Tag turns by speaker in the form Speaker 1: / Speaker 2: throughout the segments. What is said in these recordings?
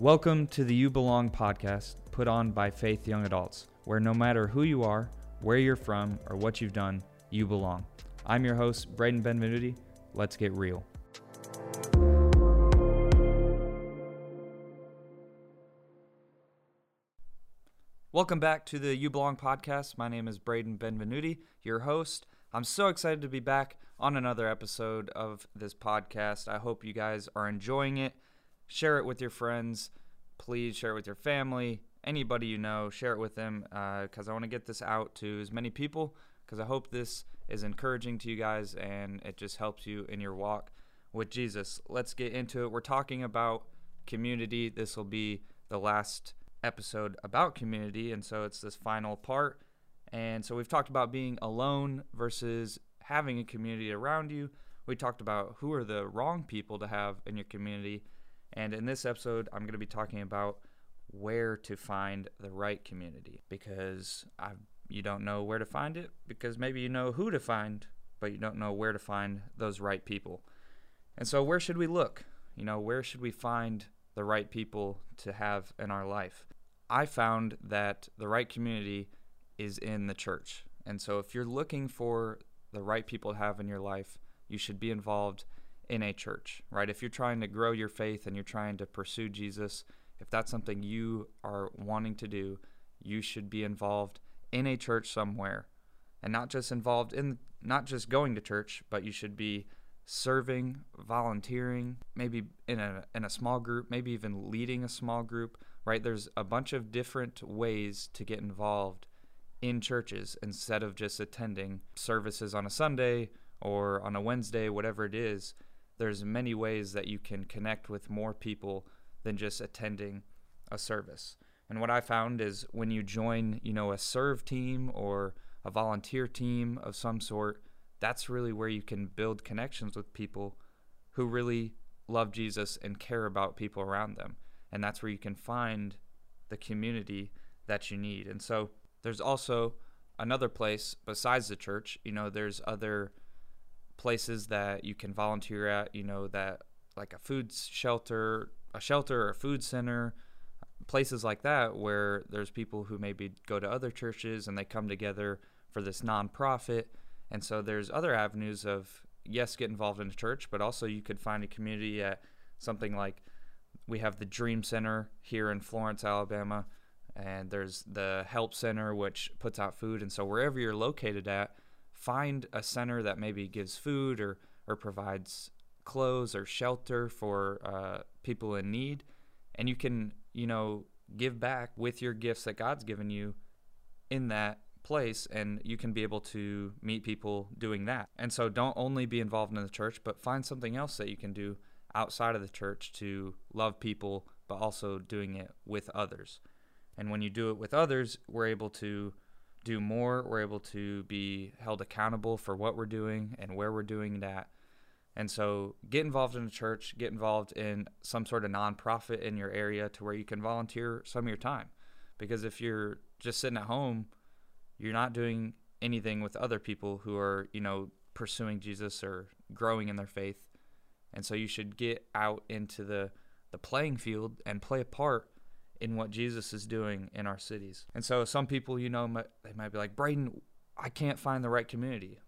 Speaker 1: Welcome to the You Belong podcast, put on by Faith Young Adults, where no matter who you are, where you're from, or what you've done, you belong. I'm your host, Braden Benvenuti. Let's get real. Welcome back to the You Belong podcast. My name is Braden Benvenuti, your host. I'm so excited to be back on another episode of this podcast. I hope you guys are enjoying it share it with your friends. Please share it with your family, anybody you know. Share it with them because uh, I want to get this out to as many people because I hope this is encouraging to you guys and it just helps you in your walk with Jesus. Let's get into it. We're talking about community. This will be the last episode about community, and so it's this final part. And so we've talked about being alone versus having a community around you. We talked about who are the wrong people to have in your community and in this episode, I'm going to be talking about where to find the right community because I, you don't know where to find it because maybe you know who to find, but you don't know where to find those right people. And so, where should we look? You know, where should we find the right people to have in our life? I found that the right community is in the church. And so, if you're looking for the right people to have in your life, you should be involved in a church, right? If you're trying to grow your faith and you're trying to pursue Jesus, if that's something you are wanting to do, you should be involved in a church somewhere. And not just involved in not just going to church, but you should be serving, volunteering, maybe in a in a small group, maybe even leading a small group, right? There's a bunch of different ways to get involved in churches instead of just attending services on a Sunday or on a Wednesday, whatever it is there's many ways that you can connect with more people than just attending a service. And what I found is when you join, you know, a serve team or a volunteer team of some sort, that's really where you can build connections with people who really love Jesus and care about people around them. And that's where you can find the community that you need. And so there's also another place besides the church, you know, there's other places that you can volunteer at, you know, that like a food shelter, a shelter or a food center, places like that where there's people who maybe go to other churches and they come together for this nonprofit. And so there's other avenues of yes, get involved in a church, but also you could find a community at something like we have the Dream Center here in Florence, Alabama, and there's the Help Center which puts out food. And so wherever you're located at, find a center that maybe gives food or, or provides clothes or shelter for uh, people in need. And you can, you know, give back with your gifts that God's given you in that place and you can be able to meet people doing that. And so don't only be involved in the church, but find something else that you can do outside of the church to love people, but also doing it with others. And when you do it with others, we're able to do more. We're able to be held accountable for what we're doing and where we're doing that. And so get involved in a church, get involved in some sort of nonprofit in your area to where you can volunteer some of your time. Because if you're just sitting at home, you're not doing anything with other people who are, you know, pursuing Jesus or growing in their faith. And so you should get out into the the playing field and play a part in what Jesus is doing in our cities. And so some people, you know, they might be like, Braden, I can't find the right community.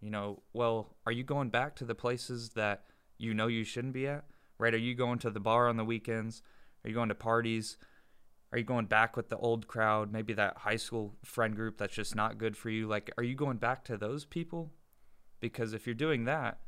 Speaker 1: You know, well, are you going back to the places that you know you shouldn't be at? Right? Are you going to the bar on the weekends? Are you going to parties? Are you going back with the old crowd? Maybe that high school friend group that's just not good for you? Like, are you going back to those people? Because if you're doing that,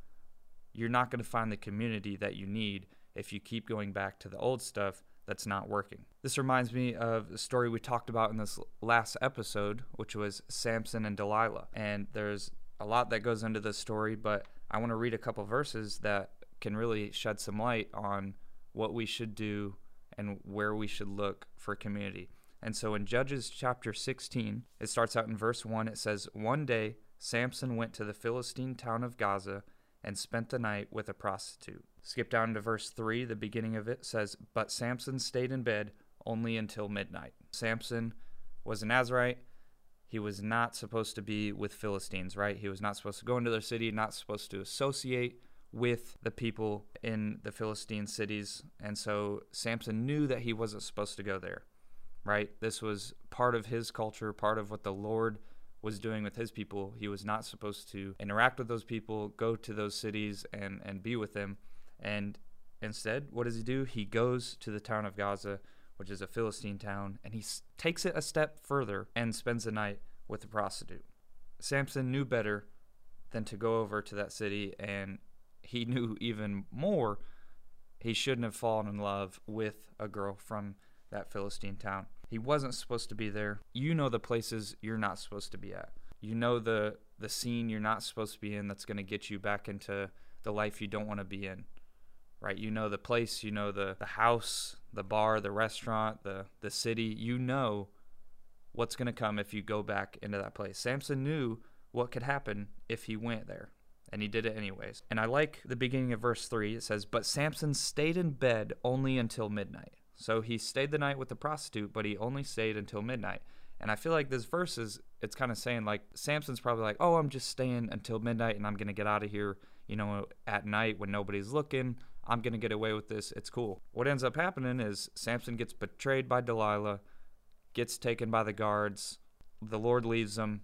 Speaker 1: you're not going to find the community that you need if you keep going back to the old stuff that's not working. This reminds me of the story we talked about in this last episode, which was Samson and Delilah. And there's a lot that goes into this story, but I want to read a couple verses that can really shed some light on what we should do and where we should look for community. And so in Judges chapter 16, it starts out in verse 1. It says, One day Samson went to the Philistine town of Gaza and spent the night with a prostitute. Skip down to verse 3, the beginning of it says, But Samson stayed in bed only until midnight. Samson was a Nazarite. He was not supposed to be with Philistines, right? He was not supposed to go into their city, not supposed to associate with the people in the Philistine cities. And so Samson knew that he wasn't supposed to go there, right? This was part of his culture, part of what the Lord was doing with his people. He was not supposed to interact with those people, go to those cities and, and be with them. And instead, what does he do? He goes to the town of Gaza, which is a Philistine town, and he s- takes it a step further and spends the night with a prostitute. Samson knew better than to go over to that city, and he knew even more he shouldn't have fallen in love with a girl from that Philistine town. He wasn't supposed to be there. You know the places you're not supposed to be at. You know the the scene you're not supposed to be in that's going to get you back into the life you don't want to be in. Right? You know the place, you know the the house, the bar, the restaurant, the the city. You know what's going to come if you go back into that place. Samson knew what could happen if he went there. And he did it anyways. And I like the beginning of verse 3. It says, But Samson stayed in bed only until midnight. So he stayed the night with the prostitute, but he only stayed until midnight. And I feel like this verse is, it's kind of saying like, Samson's probably like, oh, I'm just staying until midnight and I'm going to get out of here, you know, at night when nobody's looking. I'm going to get away with this. It's cool. What ends up happening is Samson gets betrayed by Delilah, gets taken by the guards. The Lord leaves him.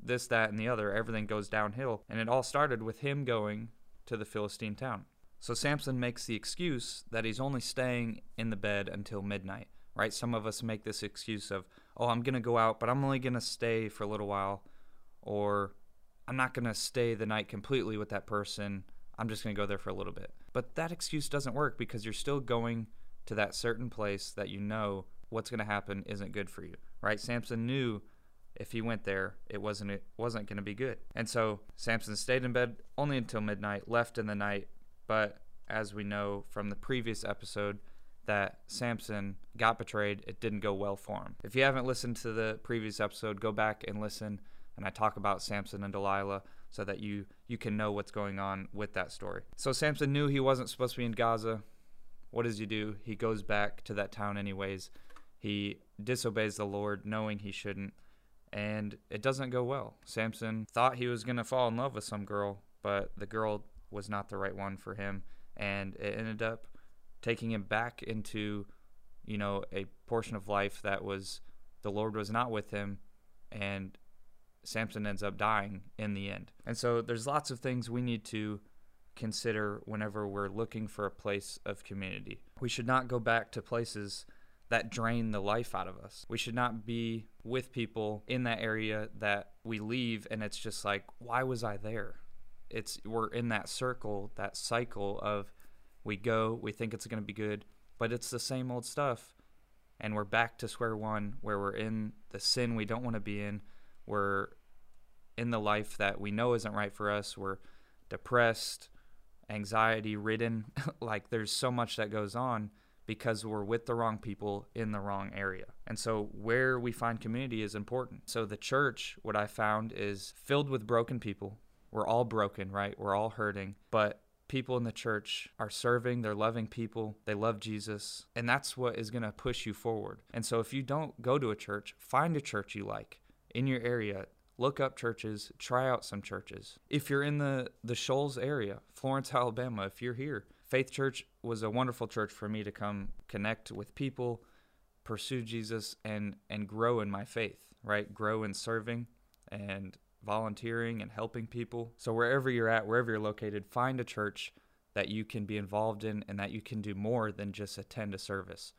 Speaker 1: This, that, and the other. Everything goes downhill. And it all started with him going to the Philistine town. So Samson makes the excuse that he's only staying in the bed until midnight, right? Some of us make this excuse of, oh, I'm going to go out, but I'm only going to stay for a little while, or I'm not going to stay the night completely with that person. I'm just going to go there for a little bit. But that excuse doesn't work because you're still going to that certain place that you know what's going to happen isn't good for you, right? Samson knew if he went there, it wasn't it wasn't going to be good. And so Samson stayed in bed only until midnight, left in the night, but as we know from the previous episode, that Samson got betrayed, it didn't go well for him. If you haven't listened to the previous episode, go back and listen and I talk about Samson and Delilah so that you you can know what's going on with that story. So Samson knew he wasn't supposed to be in Gaza. What does he do? He goes back to that town anyways. He disobeys the Lord knowing he shouldn't and it doesn't go well. Samson thought he was going to fall in love with some girl, but the girl was not the right one for him and it ended up taking him back into you know a portion of life that was the lord was not with him and samson ends up dying in the end and so there's lots of things we need to consider whenever we're looking for a place of community we should not go back to places that drain the life out of us. We should not be with people in that area that we leave and it's just like, why was I there? It's we're in that circle, that cycle of we go, we think it's going to be good, but it's the same old stuff and we're back to square one where we're in the sin we don't want to be in. We're in the life that we know isn't right for us. We're depressed, anxiety ridden. like there's so much that goes on because we're with the wrong people in the wrong area. And so where we find community is important. So the church, what I found is filled with broken people we're all broken, right? We're all hurting. But people in the church are serving, they're loving people, they love Jesus, and that's what is going to push you forward. And so if you don't go to a church, find a church you like in your area. Look up churches, try out some churches. If you're in the the Shoals area, Florence, Alabama, if you're here, Faith Church was a wonderful church for me to come connect with people, pursue Jesus and and grow in my faith, right? Grow in serving and volunteering and helping people. So, wherever you're at, wherever you're located, find a church that you can be involved in and that you can do more than just attend a service,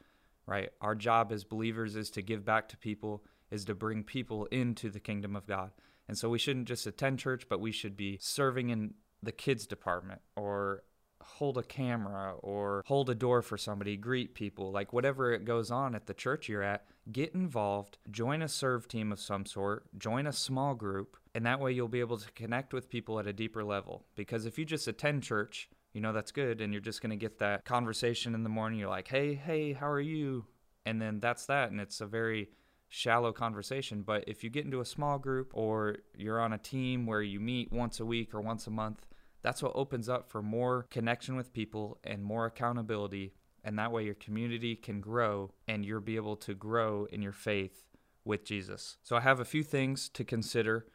Speaker 1: right? Our job as believers is to give back to people, is to bring people into the kingdom of God. And so, we shouldn't just attend church, but we should be serving in the kids department or hold a camera or hold a door for somebody, greet people, like whatever it goes on at the church you're at, get involved, join a serve team of some sort, join a small group, and that way you'll be able to connect with people at a deeper level. Because if you just attend church, you know that's good, and you're just going to get that conversation in the morning. You're like, hey, hey, how are you? And then that's that, and it's a very shallow conversation. But if you get into a small group or you're on a team where you meet once a week or once a month, that's what opens up for more connection with people and more accountability. And that way your community can grow and you'll be able to grow in your faith with Jesus. So I have a few things to consider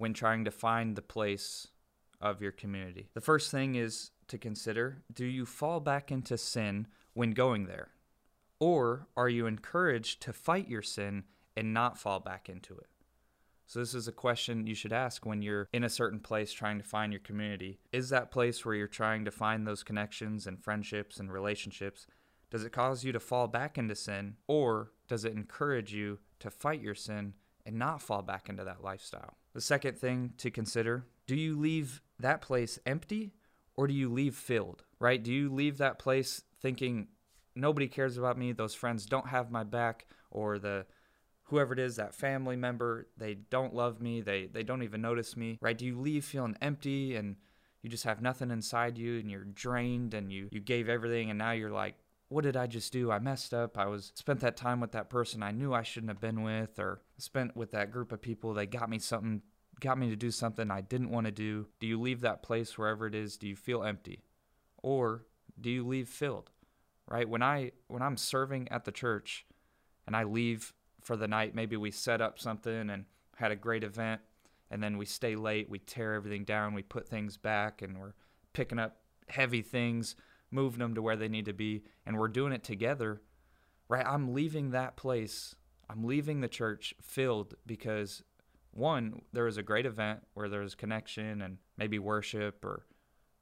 Speaker 1: when trying to find the place of your community. The first thing is to consider do you fall back into sin when going there? Or are you encouraged to fight your sin and not fall back into it? So, this is a question you should ask when you're in a certain place trying to find your community. Is that place where you're trying to find those connections and friendships and relationships? Does it cause you to fall back into sin, or does it encourage you to fight your sin and not fall back into that lifestyle? The second thing to consider do you leave that place empty or do you leave filled, right? Do you leave that place thinking nobody cares about me, those friends don't have my back, or the whoever it is, that family member, they don't love me, they they don't even notice me, right? Do you leave feeling empty and you just have nothing inside you and you're drained and you you gave everything and now you're like what did I just do? I messed up. I was spent that time with that person I knew I shouldn't have been with or spent with that group of people they got me something got me to do something I didn't want to do. Do you leave that place wherever it is? Do you feel empty? Or do you leave filled? Right? When I when I'm serving at the church and I leave for the night, maybe we set up something and had a great event and then we stay late, we tear everything down, we put things back and we're picking up heavy things, moving them to where they need to be and we're doing it together. Right? I'm leaving that place. I'm leaving the church filled because one, there was a great event where there was connection and maybe worship or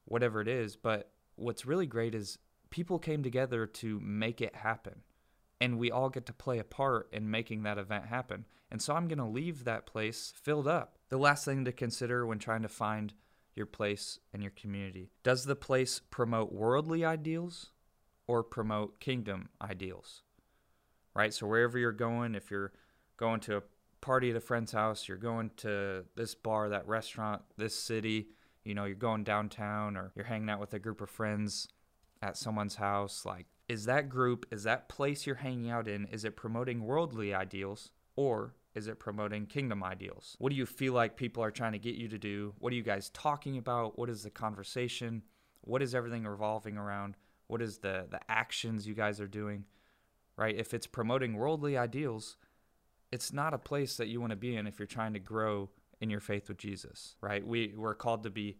Speaker 1: whatever it is. But what's really great is people came together to make it happen. And we all get to play a part in making that event happen. And so I'm going to leave that place filled up. The last thing to consider when trying to find your place and your community does the place promote worldly ideals or promote kingdom ideals? Right? So wherever you're going, if you're going to a party at a friend's house, you're going to this bar, that restaurant, this city, you know, you're going downtown or you're hanging out with a group of friends at someone's house, like is that group, is that place you're hanging out in, is it promoting worldly ideals or is it promoting kingdom ideals? What do you feel like people are trying to get you to do? What are you guys talking about? What is the conversation? What is everything revolving around? What is the the actions you guys are doing? Right? If it's promoting worldly ideals, it's not a place that you want to be in if you're trying to grow in your faith with Jesus, right? We we're called to be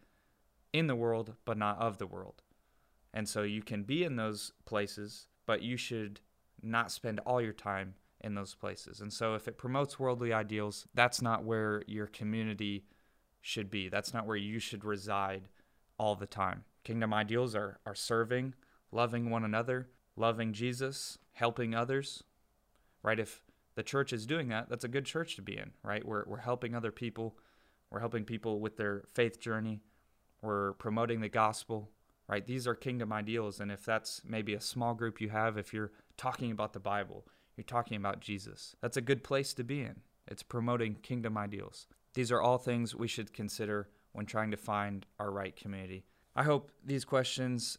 Speaker 1: in the world but not of the world. And so you can be in those places, but you should not spend all your time in those places. And so if it promotes worldly ideals, that's not where your community should be. That's not where you should reside all the time. Kingdom ideals are, are serving, loving one another, loving Jesus, helping others. Right? If the church is doing that, that's a good church to be in, right? We're, we're helping other people. We're helping people with their faith journey. We're promoting the gospel, right? These are kingdom ideals. And if that's maybe a small group you have, if you're talking about the Bible, you're talking about Jesus, that's a good place to be in. It's promoting kingdom ideals. These are all things we should consider when trying to find our right community. I hope these questions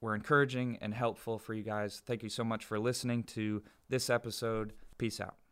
Speaker 1: were encouraging and helpful for you guys. Thank you so much for listening to this episode. Peace out.